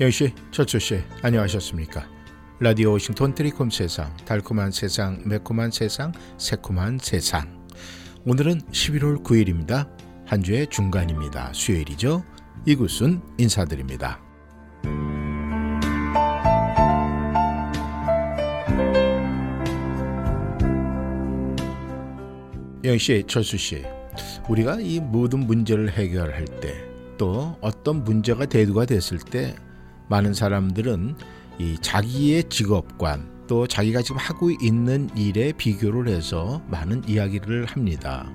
영씨, 철수씨, 안녕하셨습니까? 라디오 워싱턴 트리콤 세상, 달콤한 세상, 매콤한 세상, 새콤한 세상. 오늘은 11월 9일입니다. 한 주의 중간입니다. 수요일이죠. 이곳은 인사드립니다. 영씨, 철수씨, 우리가 이 모든 문제를 해결할 때, 또 어떤 문제가 대두가 됐을 때 많은 사람들은 이 자기의 직업관 또 자기가 지금 하고 있는 일에 비교를 해서 많은 이야기를 합니다.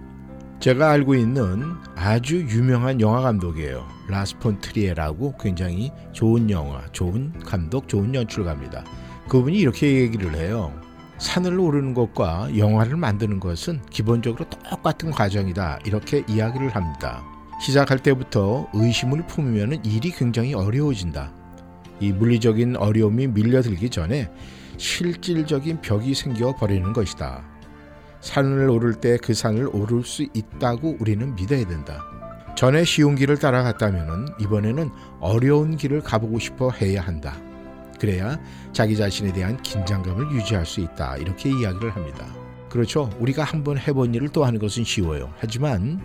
제가 알고 있는 아주 유명한 영화 감독이에요. 라스 폰 트리에라고 굉장히 좋은 영화, 좋은 감독, 좋은 연출가입니다. 그분이 이렇게 얘기를 해요. 산을 오르는 것과 영화를 만드는 것은 기본적으로 똑같은 과정이다. 이렇게 이야기를 합니다. 시작할 때부터 의심을 품으면 일이 굉장히 어려워진다. 이 물리적인 어려움이 밀려들기 전에 실질적인 벽이 생겨 버리는 것이다. 산을 오를 때 그 산을 오를 수 있다고 우리는 믿어야 된다. 전에 쉬운 길을 따라갔다면 이번에는 어려운 길을 가보고 싶어 해야 한다. 그래야 자기 자신에 대한 긴장감을 유지할 수 있다. 이렇게 이야기를 합니다. 그렇죠. 우리가 한번 해본 일을 또 하는 것은 쉬워요. 하지만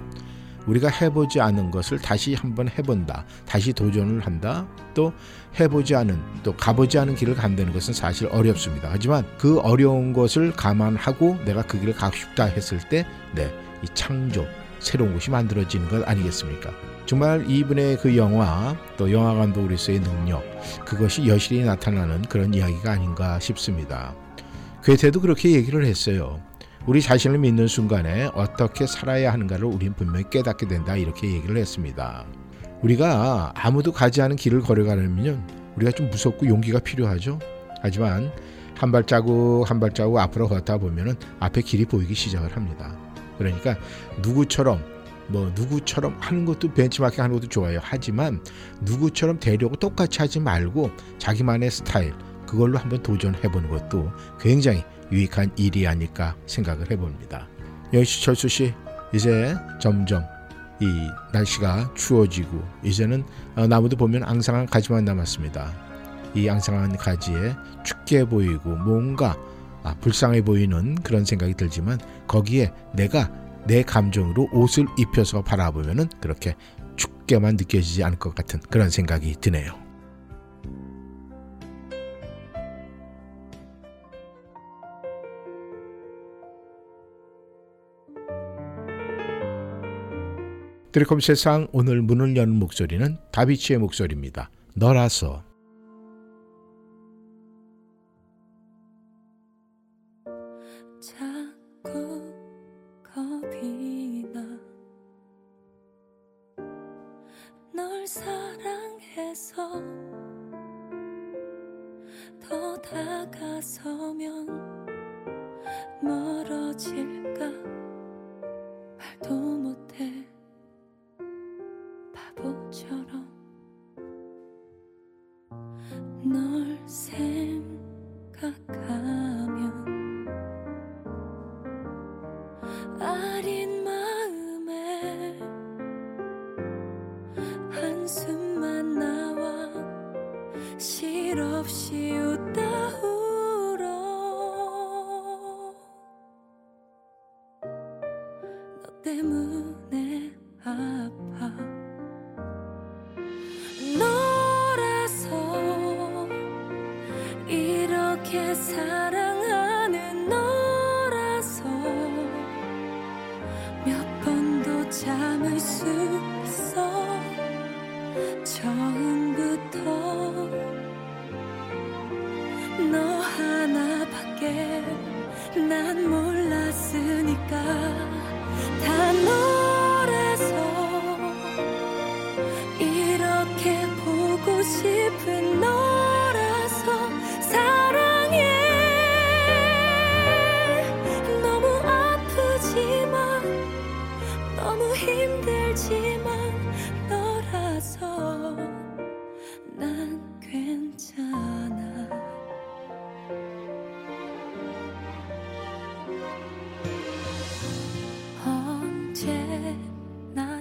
우리가 해보지 않은 것을 다시 한번 해본다. 다시 도전을 한다. 또 해보지 않은, 또 가보지 않은 길을 간다는 것은 사실 어렵습니다. 하지만 그 어려운 것을 감안하고 내가 그 길을 가고 싶다 했을 때, 네, 이 창조, 새로운 것이 만들어지는 것 아니겠습니까? 정말 이분의 그 영화, 또 영화 감독으로서의 능력, 그것이 여실히 나타나는 그런 이야기가 아닌가 싶습니다. 괴테도 그렇게 얘기를 했어요. 우리 자신을 믿는 순간에 어떻게 살아야 하는가를 우리는 분명히 깨닫게 된다 이렇게 얘기를 했습니다. 우리가 아무도 가지 않은 길을 걸어가려면 우리가 좀 무섭고 용기가 필요하죠. 하지만 한 발자국 한 발자국 앞으로 걷다 보면은 앞에 길이 보이기 시작을 합니다. 그러니까 누구처럼 뭐 누구처럼 하는 것도 벤치마킹 하는 것도 좋아요. 하지만 누구처럼 되려고 똑같이 하지 말고 자기만의 스타일 그걸로 한번 도전해 보는 것도 굉장히 유익한 일이 아닐까 생각을 해봅니다. 여시 철수 씨 이제 점점 이 날씨가 추워지고 이제는 어, 나무도 보면 앙상한 가지만 남았습니다. 이 앙상한 가지에 춥게 보이고 뭔가 아, 불쌍해 보이는 그런 생각이 들지만 거기에 내가 내 감정으로 옷을 입혀서 바라보면은 그렇게 춥게만 느껴지지 않을 것 같은 그런 생각이 드네요. 드리콤 세상 오늘 문을 여는 목소리는 다비치의 목소리입니다. 너라서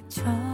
언제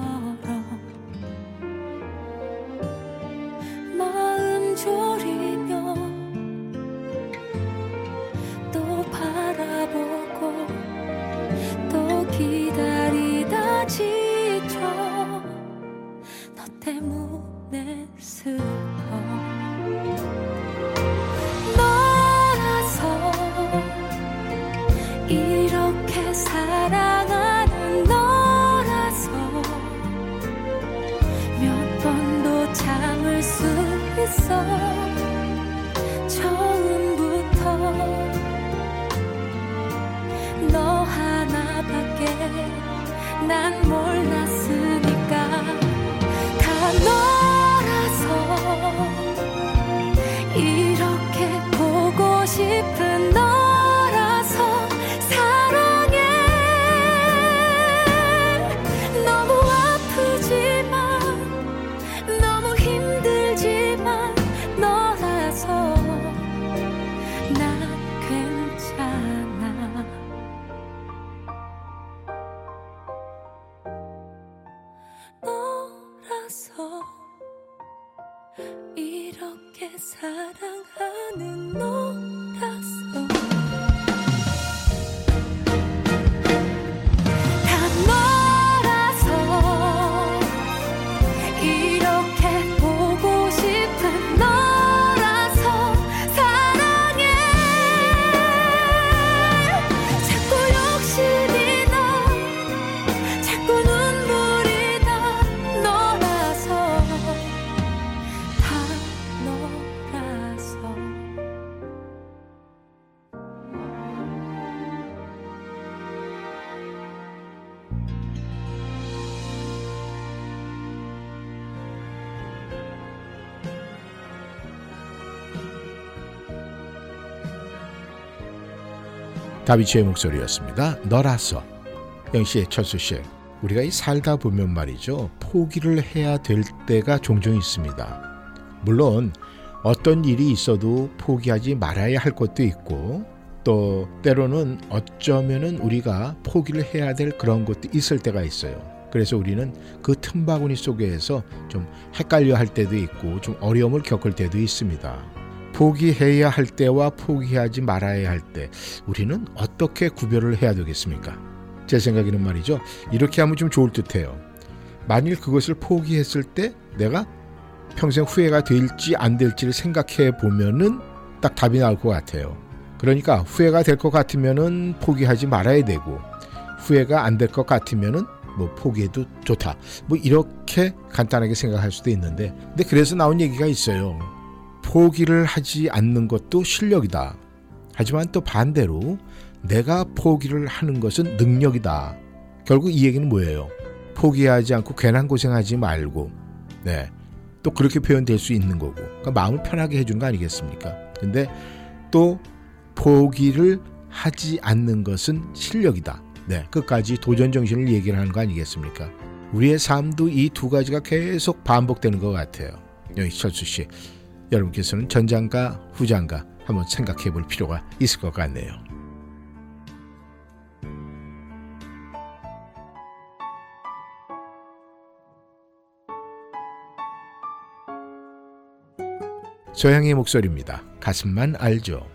다비치의 목소리였습니다. 너라서 영씨, 철수 씨, 우리가 이 살다 보면 말이죠 포기를 해야 될 때가 종종 있습니다. 물론 어떤 일이 있어도 포기하지 말아야 할 것도 있고 또 때로는 어쩌면은 우리가 포기를 해야 될 그런 것도 있을 때가 있어요. 그래서 우리는 그 틈바구니 속에서 좀 헷갈려 할 때도 있고 좀 어려움을 겪을 때도 있습니다. 포기해야 할 때와 포기하지 말아야 할 때 우리는 어떻게 구별을 해야 되겠습니까? 제 생각에는 말이죠. 이렇게 하면 좀 좋을 듯해요. 만일 그것을 포기했을 때 내가 평생 후회가 될지 안 될지를 생각해 보면은 딱 답이 나올 것 같아요. 그러니까 후회가 될 것 같으면은 포기하지 말아야 되고 후회가 안 될 것 같으면은 뭐 포기해도 좋다. 뭐 이렇게 간단하게 생각할 수도 있는데 근데 그래서 나온 얘기가 있어요. 포기를 하지 않는 것도 실력이다. 하지만 또 반대로 내가 포기를 하는 것은 능력이다. 결국 이 얘기는 뭐예요? 포기하지 않고 괜한 고생하지 말고, 네. 또 그렇게 표현될 수 있는 거고, 그러니까 마음을 편하게 해주는 거 아니겠습니까? 근데 또 포기를 하지 않는 것은 실력이다. 네. 끝까지 도전 정신을 얘기를 하는 거 아니겠습니까? 우리의 삶도 이 두 가지가 계속 반복되는 것 같아요. 여기 철수 씨. 여러분께서는 전장과 후장과 한번 생각해 볼 필요가 있을 것 같네요. 소양의 목소리입니다. 가슴만 알죠.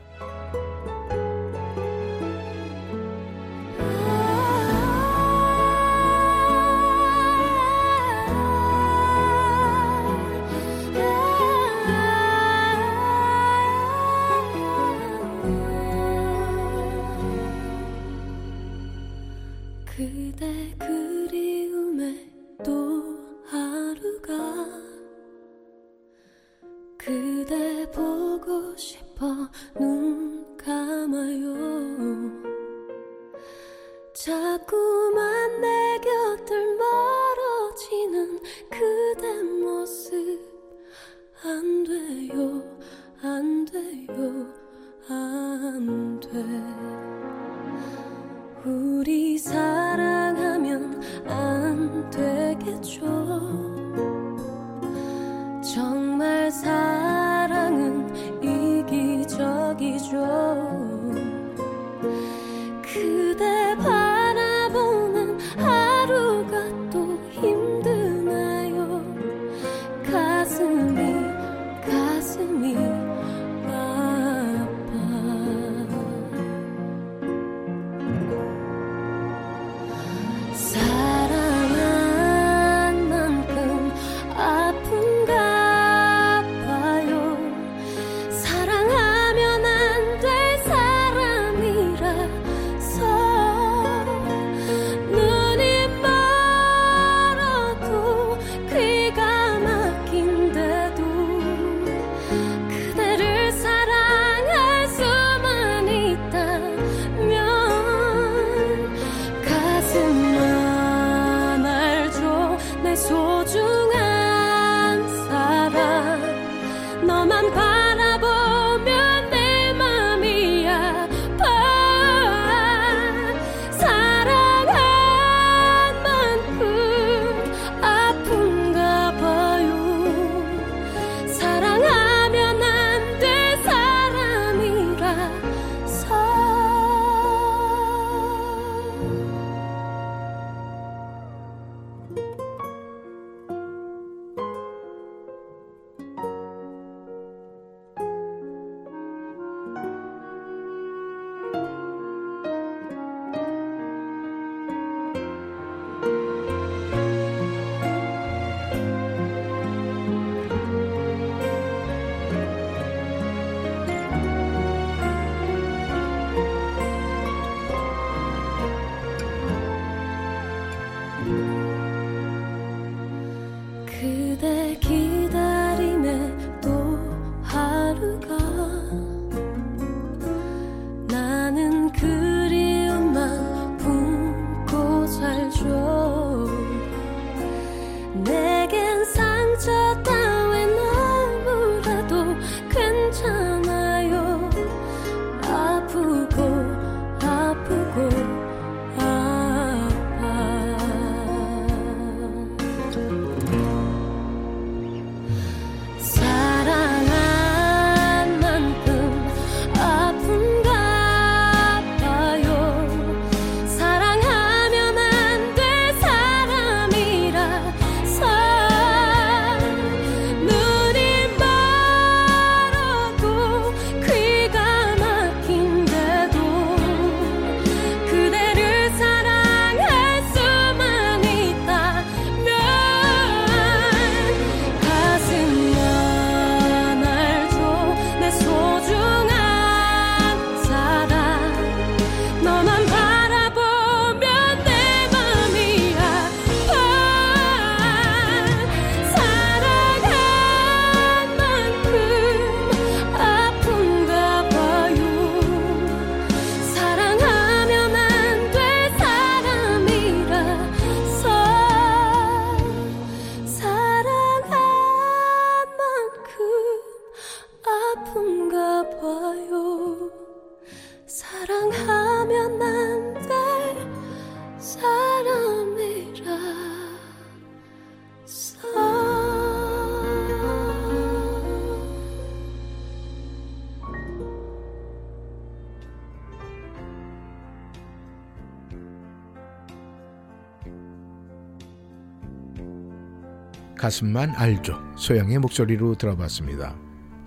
가슴만 알죠. 소양의 목소리로 들어봤습니다.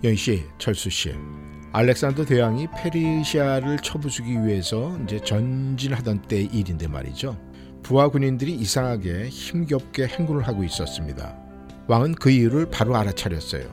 연 씨, 철수 씨. 알렉산더 대왕이 페르시아를 쳐부수기 위해서 이제 전진하던 때 일인데 말이죠. 부하 군인들이 이상하게 힘겹게 행군을 하고 있었습니다. 왕은 그 이유를 바로 알아차렸어요.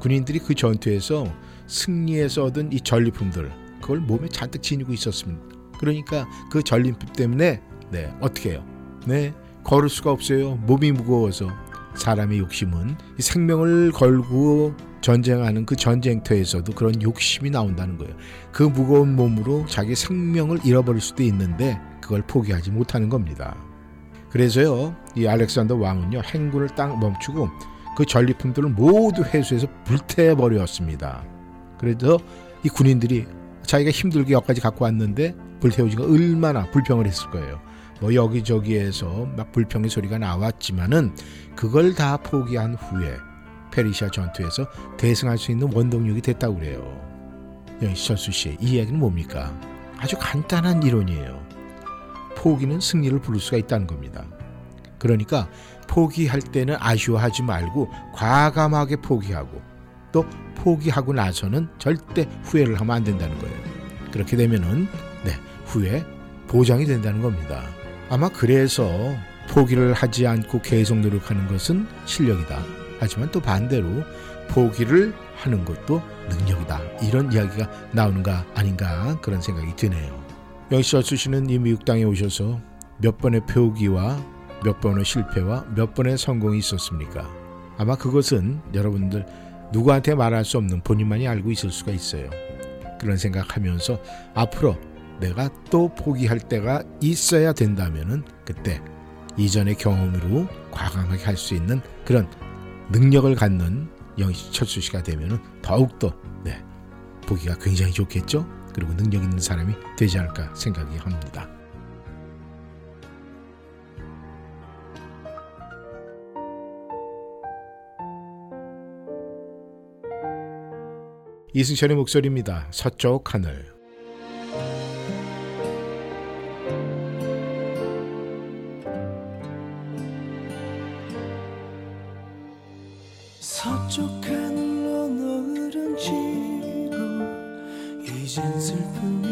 군인들이 그 전투에서 승리해서 얻은 이 전리품들 그걸 몸에 잔뜩 지니고 있었습니다. 그러니까 그 전리품 때문에 네 어떻게 해요? 네 걸을 수가 없어요. 몸이 무거워서 사람의 욕심은 이 생명을 걸고 전쟁하는 그 전쟁터에서도 그런 욕심이 나온다는 거예요. 그 무거운 몸으로 자기 생명을 잃어버릴 수도 있는데 그걸 포기하지 못하는 겁니다. 그래서요, 이 알렉산더 왕은요 행군을 딱 멈추고 그 전리품들을 모두 회수해서 불태워버렸습니다. 그래서 이 군인들이 자기가 힘들게 여기까지 갖고 왔는데 불태우지가 얼마나 불평을 했을 거예요. 뭐 여기저기에서 막 불평의 소리가 나왔지만은 그걸 다 포기한 후에 페르시아 전투에서 대승할 수 있는 원동력이 됐다고 그래요. 영철수 씨, 이 이야기는 뭡니까? 아주 간단한 이론이에요. 포기는 승리를 부를 수가 있다는 겁니다. 그러니까 포기할 때는 아쉬워하지 말고 과감하게 포기하고 또 포기하고 나서는 절대 후회를 하면 안 된다는 거예요. 그렇게 되면은 네, 후회 보장이 된다는 겁니다. 아마 그래서 포기를 하지 않고 계속 노력하는 것은 실력이다. 하지만 또 반대로 포기를 하는 것도 능력이다. 이런 이야기가 나오는가 아닌가 그런 생각이 드네요. 영시철수 씨는 이 미국 땅에 오셔서 몇 번의 포기와 몇 번의 실패와 몇 번의 성공이 있었습니까? 아마 그것은 여러분들 누구한테 말할 수 없는 본인만이 알고 있을 수가 있어요. 그런 생각하면서 앞으로 내가 또 포기할 때가 있어야 된다면은 그때 이전의 경험으로 과감하게 할 수 있는 그런 능력을 갖는 영철수 씨가 되면은 더욱더 네, 보기가 굉장히 좋겠죠. 그리고 능력 있는 사람이 되지 않을까 생각이 합니다. 이승철의 목소리입니다. 서쪽 하늘. 서쪽 하늘로 노을은 지고 이젠 슬픔이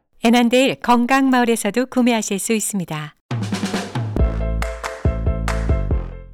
애난데일 건강마을에서도 구매하실 수 있습니다.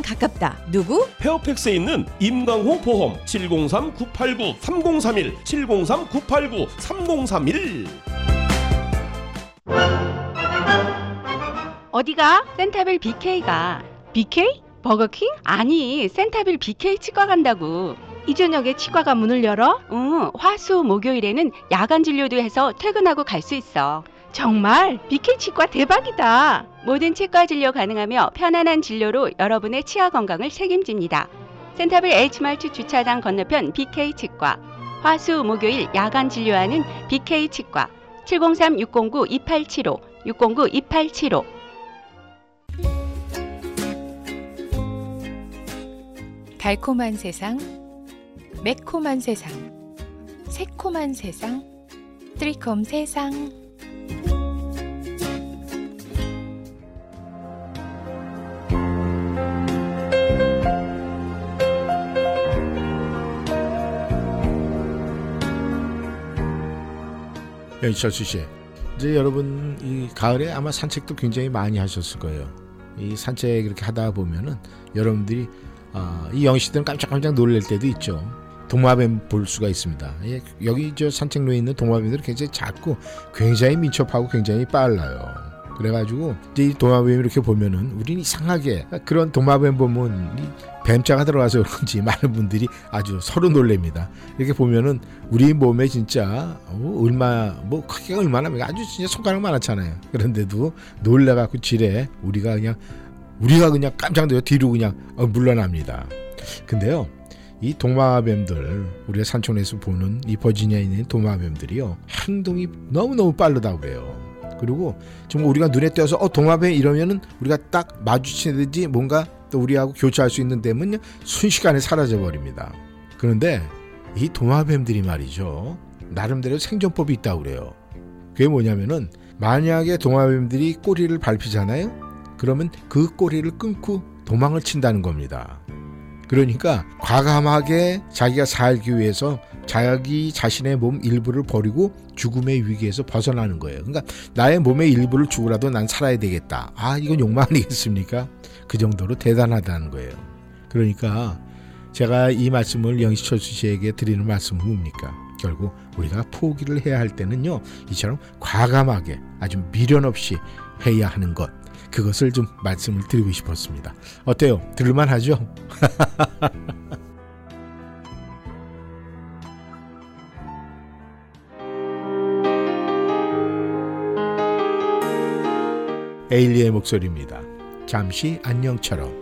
가깝다. 누구? 페어팩스에 있는 임강호 보험 703-989-3031 703-989-3031 어디가? 센타빌 BK가. BK? 버거킹? 아니, 센타빌 BK 치과 간다고. 이 저녁에 치과가 문을 열어? 응, 화수 목요일에는 야간 진료도 해서 퇴근하고 갈 수 있어. 정말? BK 치과 대박이다. 모든 치과 진료 가능하며 편안한 진료로 여러분의 치아 건강을 책임집니다. 센타빌 H마트 주차장 건너편 BK 치과. 화수 목요일 야간 진료하는 BK 치과. 703-609-2875, 609-2875. 달콤한 세상, 매콤한 세상, 새콤한 세상, 트리콤 세상. 연철수 씨, 이제 여러분 이 가을에 아마 산책도 굉장히 많이 하셨을 거예요. 이 산책 이렇게 하다 보면은 여러분들이 아, 이 영시들은 깜짝깜짝 놀랄 때도 있죠. 도마뱀 볼 수가 있습니다. 예, 여기 저 산책로에 있는 도마뱀들은 굉장히 작고 굉장히 민첩하고 굉장히 빨라요. 그래가지고 이제 이 도마뱀 이렇게 보면은 우리는 이상하게 그런 도마뱀 보면 이 뱀자가 들어가서 그런지 많은 분들이 아주 서로 놀랍니다. 이렇게 보면은 우리 몸에 진짜 어, 얼마 뭐 크기가 얼마나 아주 진짜 손가락 많았잖아요. 그런데도 놀래갖고 지레 우리가 그냥 우리가 그냥 깜짝 놀라 뒤로 그냥 어, 물러납니다. 근데요. 이 도마뱀들 우리가 산촌에서 보는 이 버지니아에 있는 도마뱀들이요 행동이 너무너무 빠르다고 그래요 그리고 정말 우리가 눈에 띄어서 어 도마뱀 이러면은 우리가 딱 마주치든지 뭔가 또 우리하고 교차할 수 있는 데면요 순식간에 사라져 버립니다. 그런데 이 도마뱀들이 말이죠 나름대로 생존법이 있다고 그래요. 그게 뭐냐면은 만약에 도마뱀들이 꼬리를 밟히잖아요? 그러면 그 꼬리를 끊고 도망을 친다는 겁니다 그러니까 과감하게 자기가 살기 위해서 자기 자신의 몸 일부를 버리고 죽음의 위기에서 벗어나는 거예요. 그러니까 나의 몸의 일부를 죽으라도 난 살아야 되겠다. 아, 이건 욕망 아니겠습니까? 그 정도로 대단하다는 거예요. 그러니까 제가 이 말씀을 영시철수 씨에게 드리는 말씀은 뭡니까? 결국 우리가 포기를 해야 할 때는요, 이처럼 과감하게 아주 미련 없이 해야 하는 것. 그것을 좀 말씀을 드리고 싶었습니다. 어때요? 들을만 하죠? 에일리의 목소리입니다. 잠시 안녕처럼.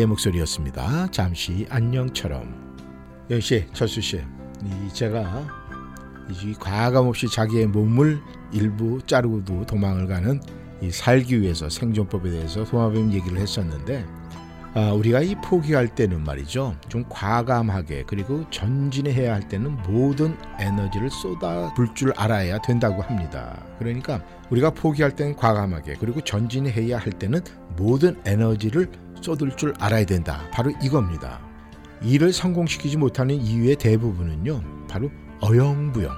에일리의 목소리였습니다. 잠시 안녕처럼. 여희 씨, 철수 씨, 이 제가 이 과감 없이 자기의 몸을 일부 자르고도 도망을 가는 이 살기 위해서 생존법에 대해서 도마뱀 얘기를 했었는데 아, 우리가 이 포기할 때는 말이죠. 좀 과감하게 그리고 전진해야 할 때는 모든 에너지를 쏟아 볼줄 알아야 된다고 합니다. 그러니까 우리가 포기할 때는 과감하게 그리고 전진해야 할 때는 모든 에너지를 쏟을 줄 알아야 된다. 바로 이겁니다. 일을 성공시키지 못하는 이유의 대부분은요. 바로 어영부영.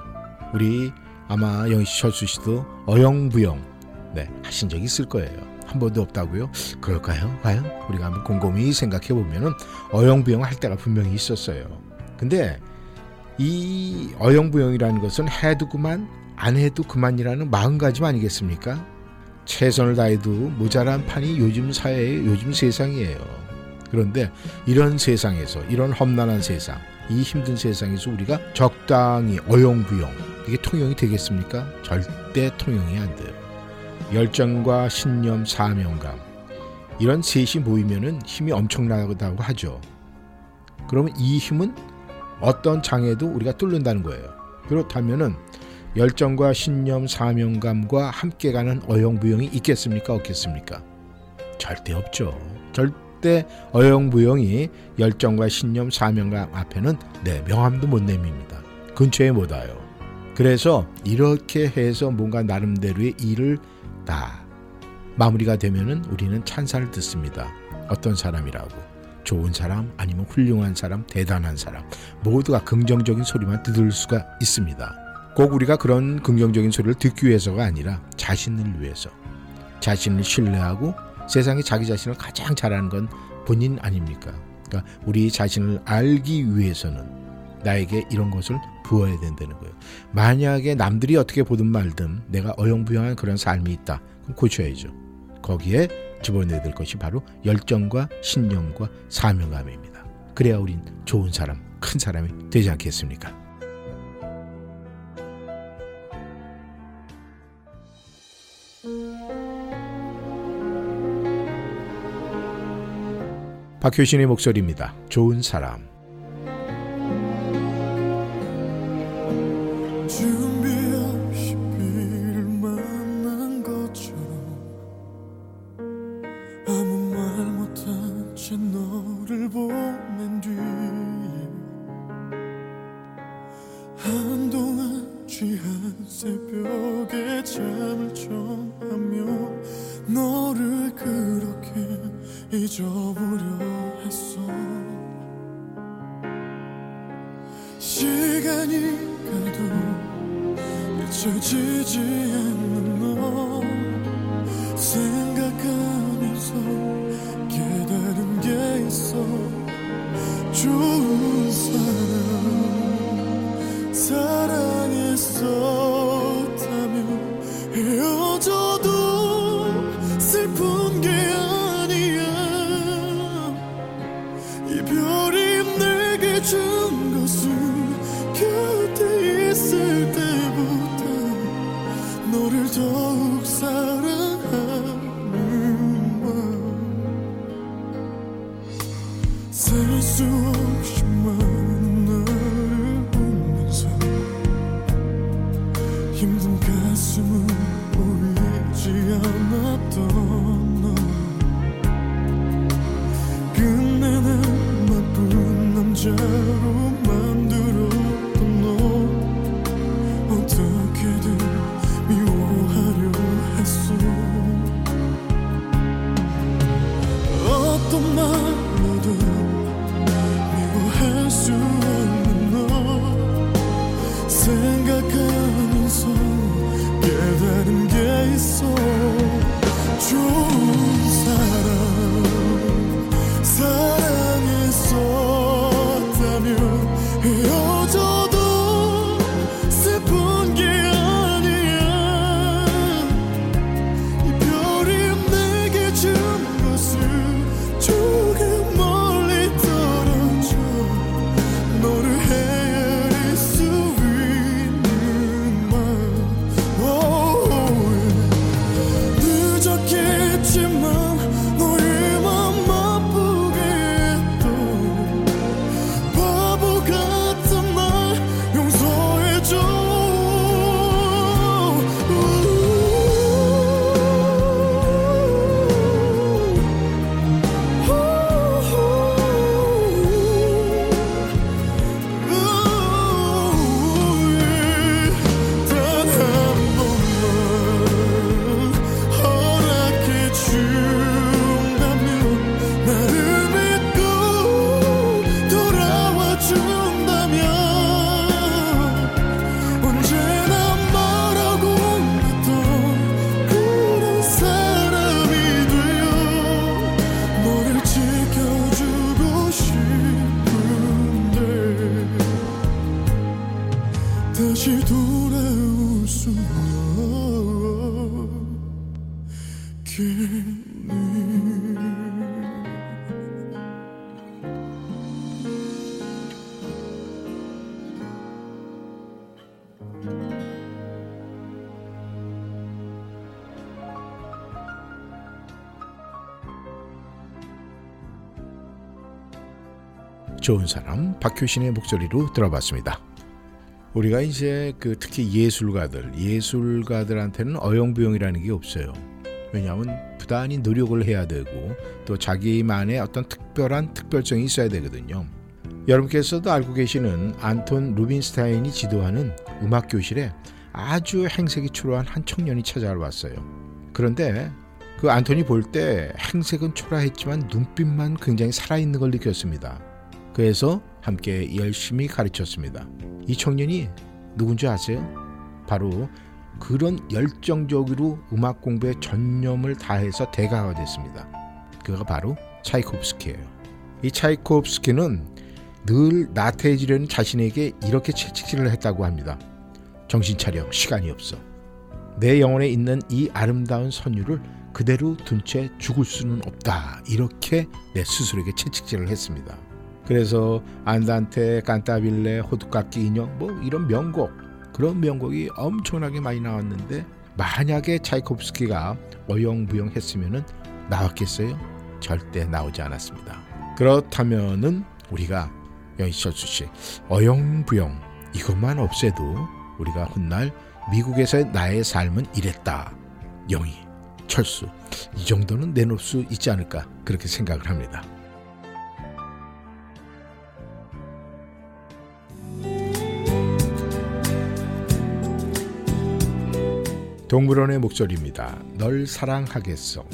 우리 아마 영희 철수 씨도 어영부영 네, 하신 적 있을 거예요. 한 번도 없다고요? 그럴까요? 과연? 우리가 한번 곰곰이 생각해 보면은 어영부영 할 때가 분명히 있었어요. 근데 이 어영부영이라는 것은 해도 그만 안 해도 그만이라는 마음가짐 아니겠습니까? 최선을 다해도 모자란 판이 요즘 사회의 요즘 세상이에요. 그런데 이런 세상에서 이런 험난한 세상, 이 힘든 세상에서 우리가 적당히 어영부영 이게 통용이 되겠습니까? 절대 통용이 안 돼요. 열정과 신념, 사명감 이런 셋이 모이면은 힘이 엄청나다고 하죠. 그러면 이 힘은 어떤 장애도 우리가 뚫는다는 거예요. 그렇다면은 열정과 신념, 사명감과 함께 가는 어영부영이 있겠습니까? 없겠습니까? 절대 없죠. 절대 어영부영이 열정과 신념, 사명감 앞에는 네 명함도 못 내밉니다. 근처에 못 와요. 그래서 이렇게 해서 뭔가 나름대로의 일을 다 마무리가 되면은 우리는 찬사를 듣습니다. 어떤 사람이라고 좋은 사람 아니면 훌륭한 사람, 대단한 사람 모두가 긍정적인 소리만 들을 수가 있습니다. 꼭 우리가 그런 긍정적인 소리를 듣기 위해서가 아니라 자신을 위해서 자신을 신뢰하고 세상에 자기 자신을 가장 잘하는 건 본인 아닙니까? 그러니까 우리 자신을 알기 위해서는 나에게 이런 것을 부어야 된다는 거예요. 만약에 남들이 어떻게 보든 말든 내가 어영부영한 그런 삶이 있다. 그럼 고쳐야죠. 거기에 집어내야 될 것이 바로 열정과 신념과 사명감입니다. 그래야 우린 좋은 사람, 큰 사람이 되지 않겠습니까? 박효신의 목소리입니다. 좋은 사람. 없이 지지 않는 좋은 사람 박효신의 목소리로 들어봤습니다. 우리가 이제 그 특히 예술가들, 예술가들한테는 어영부영이라는 게 없어요. 왜냐하면 부단히 노력을 해야 되고 또 자기만의 어떤 특별한 특별성이 있어야 되거든요. 여러분께서도 알고 계시는 안톤 루빈스타인이 지도하는 음악 교실에 아주 행색이 초라한 한 청년이 찾아왔어요. 그런데 그 안토니 볼때 행색은 초라했지만 눈빛만 굉장히 살아있는 걸 느꼈습니다. 그래서 함께 열심히 가르쳤습니다. 이 청년이 누군지 아세요? 바로 그런 열정적으로 음악 공부에 전념을 다해서 대가가 됐습니다. 그가 바로 차이콥스키예요. 이 차이콥스키는 늘 나태해지려는 자신에게 이렇게 채찍질을 했다고 합니다. 정신 차려 시간이 없어. 내 영혼에 있는 이 아름다운 선율을 그대로 둔 채 죽을 수는 없다. 이렇게 내 스스로에게 채찍질을 했습니다. 그래서 안단테, 깐타빌레, 호두깎이 인형 뭐 이런 명곡 그런 명곡이 엄청나게 많이 나왔는데 만약에 차이콥스키가 어영부영 했으면은 나왔겠어요? 절대 나오지 않았습니다. 그렇다면은 우리가 여이철수 씨 어영부영 이것만 없애도 우리가 훗날 미국에서의 나의 삶은 이랬다. 영희, 철수 이 정도는 내놓을 수 있지 않을까 그렇게 생각을 합니다. 동물원의 목소리입니다. 널 사랑하겠어.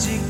아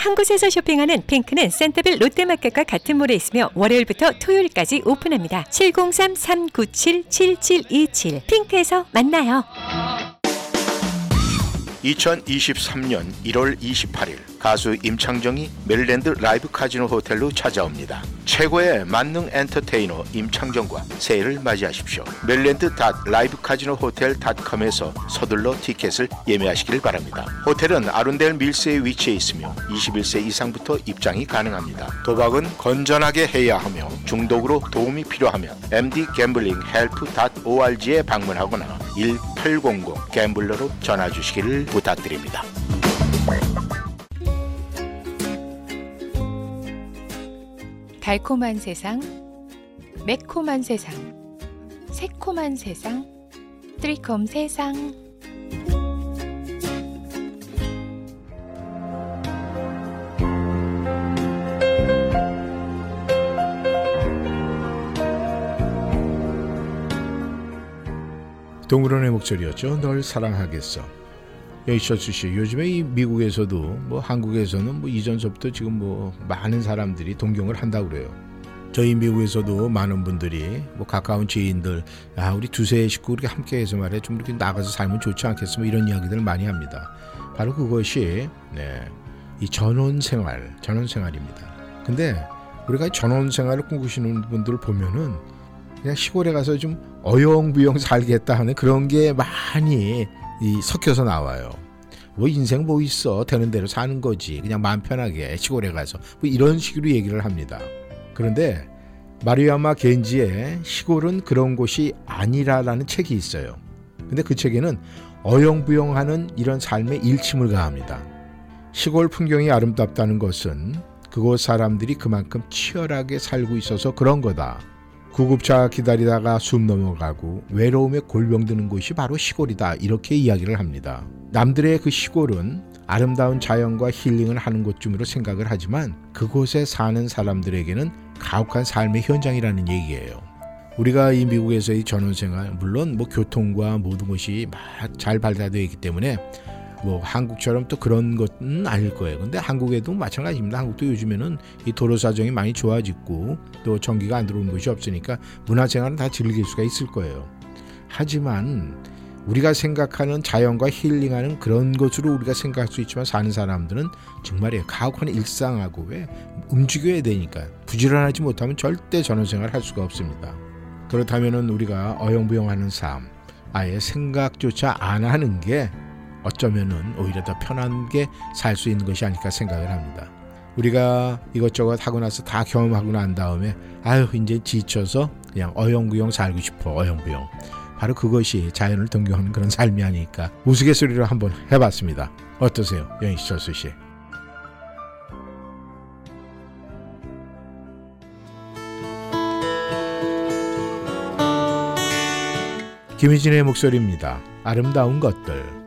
한 곳에서 쇼핑하는 핑크는 센터빌 롯데마켓과 같은 몰에 있으며 월요일부터 토요일까지 오픈합니다. 703-397-7727 핑크에서 만나요. 2023년 1월 28일 가수 임창정이 메릴랜드 라이브 카지노 호텔로 찾아옵니다. 최고의 만능 엔터테이너 임창정과 새해를 맞이하십시오. 메릴랜드 라이브 카지노 호텔 닷컴에서 서둘러 티켓을 예매하시길 바랍니다. 호텔은 아룬델 밀스에 위치해 있으며 21세 이상부터 입장이 가능합니다. 도박은 건전하게 해야 하며 중독으로 도움이 필요하면 mdgamblinghelp.org에 방문하거나 1800 gambler로 전화 주시기를 부탁드립니다. 달콤한 세상, 매콤한 세상, 새콤한 세상, 트리콤 세상. 동물원의 목소리였죠. 널 사랑하겠어. 여이셔츠 씨, 요즘에 이 미국에서도 뭐 한국에서는 뭐 이전서부터 지금 뭐 많은 사람들이 동경을 한다고 그래요. 저희 미국에서도 많은 분들이 뭐 가까운 지인들, 아 우리 두세 식구 이렇게 함께해서 말해 좀 이렇게 나가서 살면 좋지 않겠어, 뭐 이런 이야기들을 많이 합니다. 바로 그것이 네, 이 전원 생활, 전원 생활입니다. 근데 우리가 전원 생활을 꿈꾸시는 분들을 보면은 그냥 시골에 가서 좀 어영부영 살겠다 하는 그런 게 많이 이 섞여서 나와요. 뭐 인생 뭐 있어 되는 대로 사는 거지 그냥 마음 편하게 시골에 가서 뭐 이런 식으로 얘기를 합니다. 그런데 마리아마 겐지의 시골은 그런 곳이 아니라라는 책이 있어요. 근데 그 책에는 어영부영하는 이런 삶에 일침을 가합니다. 시골 풍경이 아름답다는 것은 그곳 사람들이 그만큼 치열하게 살고 있어서 그런 거다. 구급차 기다리다가 숨 넘어가고 외로움에 골병드는 곳이 바로 시골이다. 이렇게 이야기를 합니다. 남들의 그 시골은 아름다운 자연과 힐링을 하는 곳쯤으로 생각을 하지만 그곳에 사는 사람들에게는 가혹한 삶의 현장이라는 얘기예요. 우리가 이 미국에서의 전원생활 물론 뭐 교통과 모든 것이 막 잘 발달되어 있기 때문에 뭐 한국처럼 또 그런 것은 아닐 거예요. 근데 한국에도 마찬가지입니다. 한국도 요즘에는 이 도로 사정이 많이 좋아졌고 또 전기가 안 들어오는 곳이 없으니까 문화생활은 다 즐길 수가 있을 거예요. 하지만 우리가 생각하는 자연과 힐링하는 그런 것으로 우리가 생각할 수 있지만 사는 사람들은 정말이에요. 가혹한 일상하고 왜 움직여야 되니까 부지런하지 못하면 절대 전원생활 할 수가 없습니다. 그렇다면은 우리가 어영부영하는 삶, 아예 생각조차 안 하는 게 어쩌면은 오히려 더 편하게 살 수 있는 것이 아닐까 생각을 합니다. 우리가 이것저것 하고 나서 다 경험하고 난 다음에 아유 이제 지쳐서 그냥 어영부영 살고 싶어 어영부영 바로 그것이 자연을 동경하는 그런 삶이 아닐까 우스갯소리로 한번 해봤습니다. 어떠세요, 영희철수 씨? 김희진의 목소리입니다. 아름다운 것들.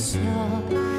下。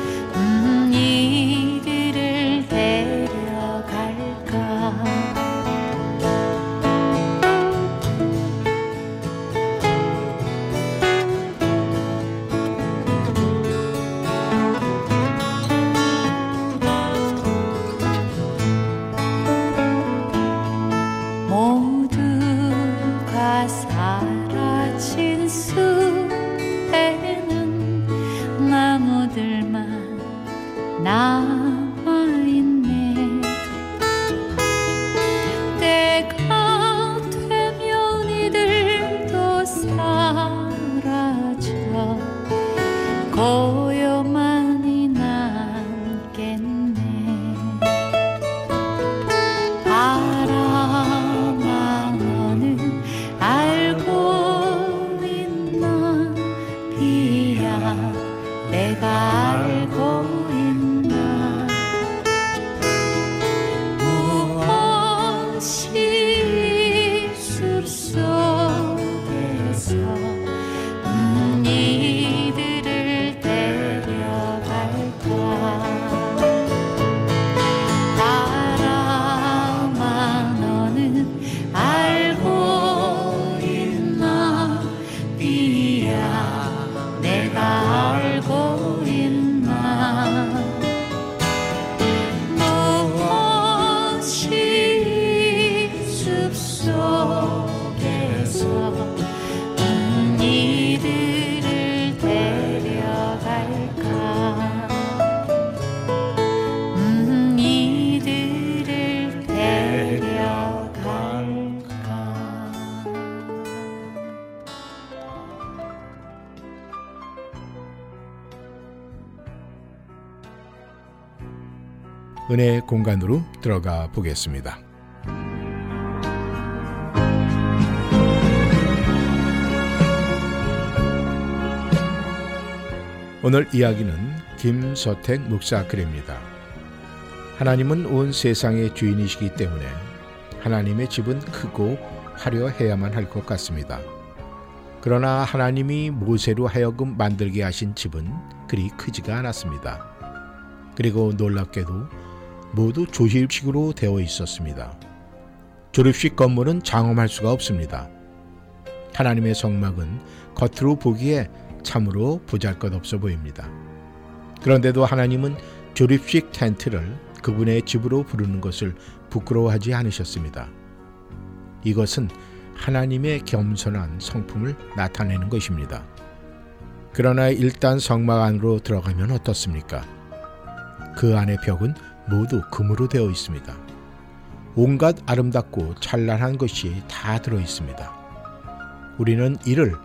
은혜의 공간으로 들어가 보겠습니다. 오늘 이야기는 김서택 목사 글입니다. 하나님은 온 세상의 주인이시기 때문에 하나님의 집은 크고 화려해야만 할 것 같습니다. 그러나 하나님이 모세로 하여금 만들게 하신 집은 그리 크지가 않았습니다. 그리고 놀랍게도 모두 조립식으로 되어 있었습니다. 조립식 건물은 장엄할 수가 없습니다. 하나님의 성막은 겉으로 보기에 참으로 보잘것없어 보입니다. 그런데도 하나님은 조립식 텐트를 그분의 집으로 부르는 것을 부끄러워하지 않으셨습니다. 이것은 하나님의 겸손한 성품을 나타내는 것입니다. 그러나 일단 성막 안으로 들어가면 어떻습니까? 그 안의 벽은 모두 금으로 되어 있습니다. 온갖 아름답고 찬란한 것이 다 들어 있습니다. 우리는 이를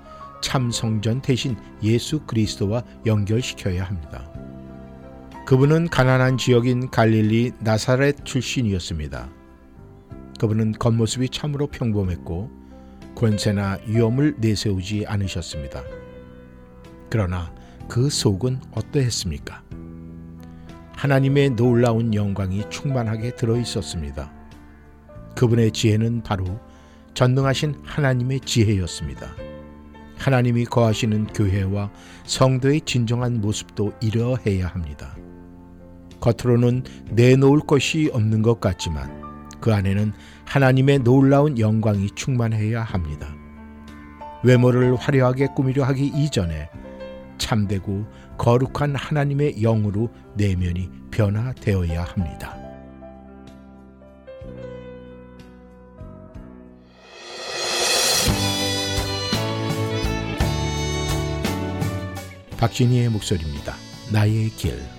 참 성전 대신 예수 그리스도와 연결시켜야 합니다. 그분은 가난한 지역인 갈릴리 나사렛 출신이었습니다. 그분은 겉모습이 참으로 평범했고 권세나 위엄을 내세우지 않으셨습니다. 그러나 그 속은 어떠했습니까? 하나님의 놀라운 영광이 충만하게 들어 있었습니다. 그분의 지혜는 바로 전능하신 하나님의 지혜였습니다. 하나님이 거하시는 교회와 성도의 진정한 모습도 이러해야 합니다. 겉으로는 내놓을 것이 없는 것 같지만 그 안에는 하나님의 놀라운 영광이 충만해야 합니다. 외모를 화려하게 꾸미려 하기 이전에 참되고 거룩한 하나님의 영으로 내면이 변화되어야 합니다. 박진희의 목소리입니다. 나의 길.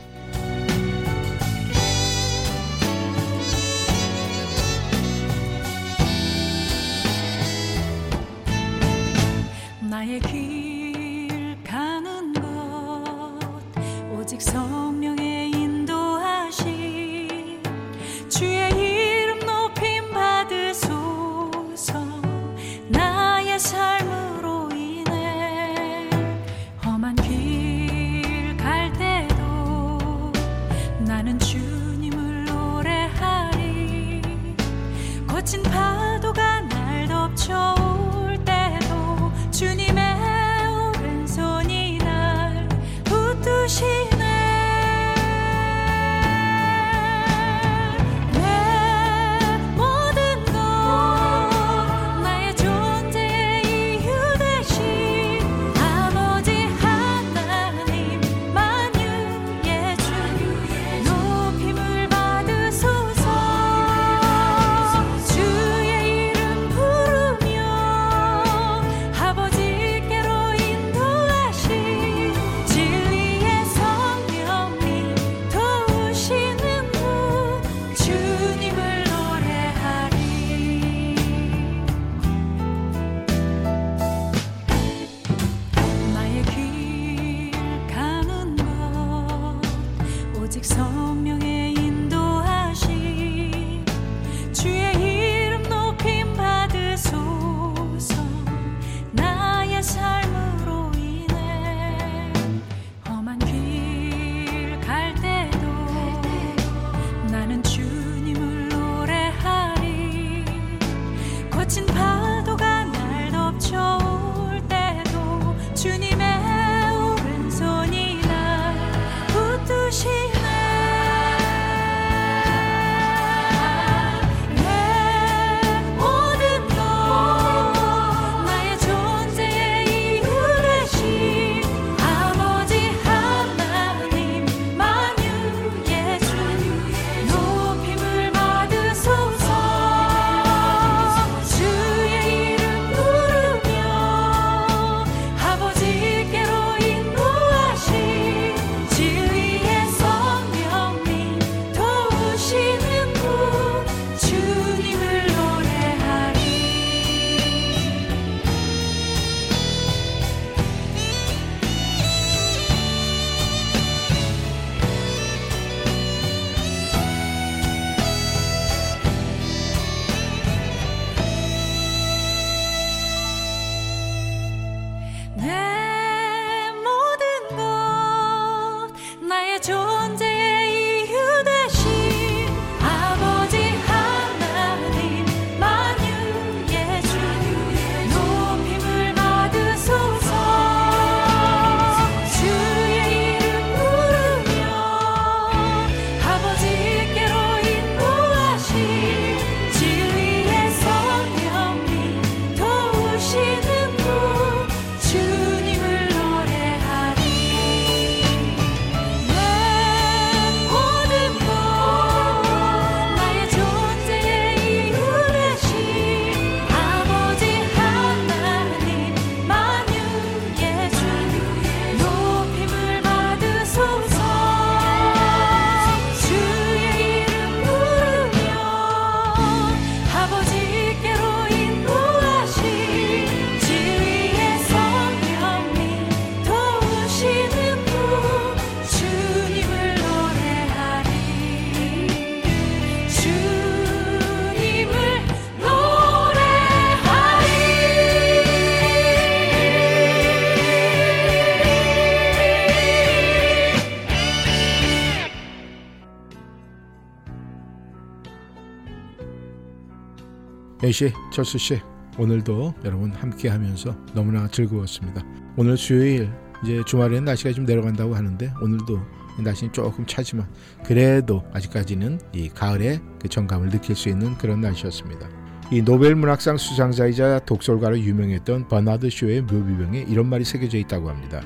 A씨, 철수씨, 오늘도 여러분 함께 하면서 너무나 즐거웠습니다. 오늘 수요일, 이제 주말에는 날씨가 좀 내려간다고 하는데, 오늘도 날씨는 조금 차지만, 그래도 아직까지는 이 가을의 그 정감을 느낄 수 있는 그런 날씨였습니다. 이 노벨 문학상 수상자이자 독설가로 유명했던 버나드 쇼의 묘비병에 이런 말이 새겨져 있다고 합니다.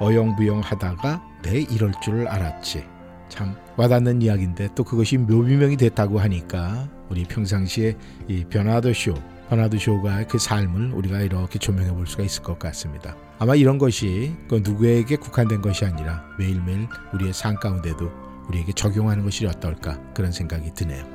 어영부영 하다가 내 이럴 줄 알았지. 참 와닿는 이야기인데 또 그것이 묘비명이 됐다고 하니까 우리 평상시에 이 버나드 쇼, 버나드 쇼가 그 삶을 우리가 이렇게 조명해 볼 수가 있을 것 같습니다. 아마 이런 것이 그 누구에게 국한된 것이 아니라 매일매일 우리의 삶 가운데도 우리에게 적용하는 것이 어떨까 그런 생각이 드네요.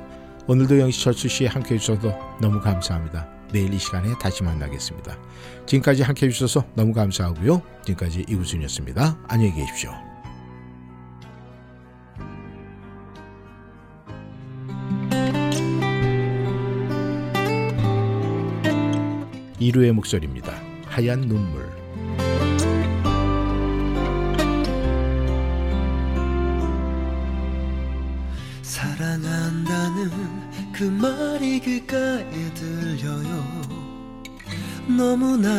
오늘도 영시철수 씨 함께 해주셔서 너무 감사합니다. 내일 이 시간에 다시 만나겠습니다. 지금까지 함께 해주셔서 너무 감사하고요. 지금까지 이구순이었습니다. 안녕히 계십시오. 이루의 목소리입니다. 하얀 눈물. 사랑한다는 그 말이 귓가에 들려요 너무나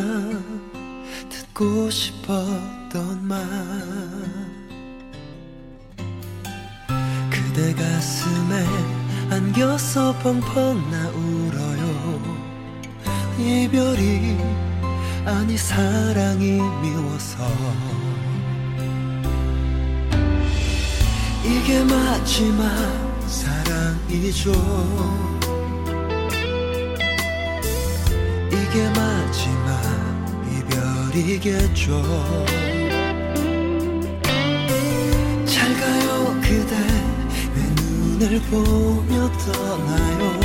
듣고 싶었던 말 그대 가슴에 안겨서 펑펑 나 울어요 이별이 아니 사랑이 미워서. 이게 마지막 사랑이죠. 이게 마지막 이별이겠죠. 잘 가요 그대. 내 눈을 보며 떠나요.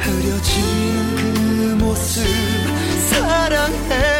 흐려지는 그 모습 사랑해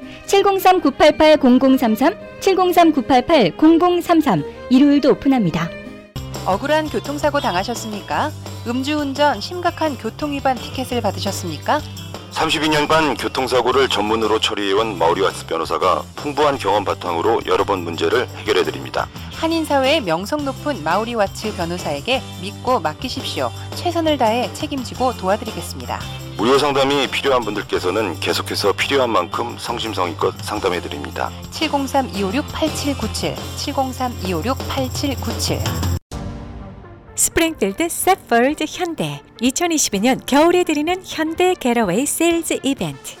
703-988-0033 703-988-0033 일요일도 오픈합니다. 억울한 교통사고 당하셨습니까? 음주운전 심각한 교통위반 티켓을 받으셨습니까? 32년간 교통사고를 전문으로 처리해온 마우리와스 변호사가 풍부한 경험 바탕으로 여러 번 문제를 해결해 드립니다. 한인사회의 명성 높은 마우리 와츠 변호사에게 믿고 맡기십시오. 최선을 다해 책임지고 도와드리겠습니다. 무료 상담이 필요한 분들께서는 계속해서 필요한 만큼 성심성의껏 상담해 드립니다. 703-256-8797 703-256-8797 스프링필드 세폴드 현대 2022년 겨울에 드리는 현대 Getaway Sales Event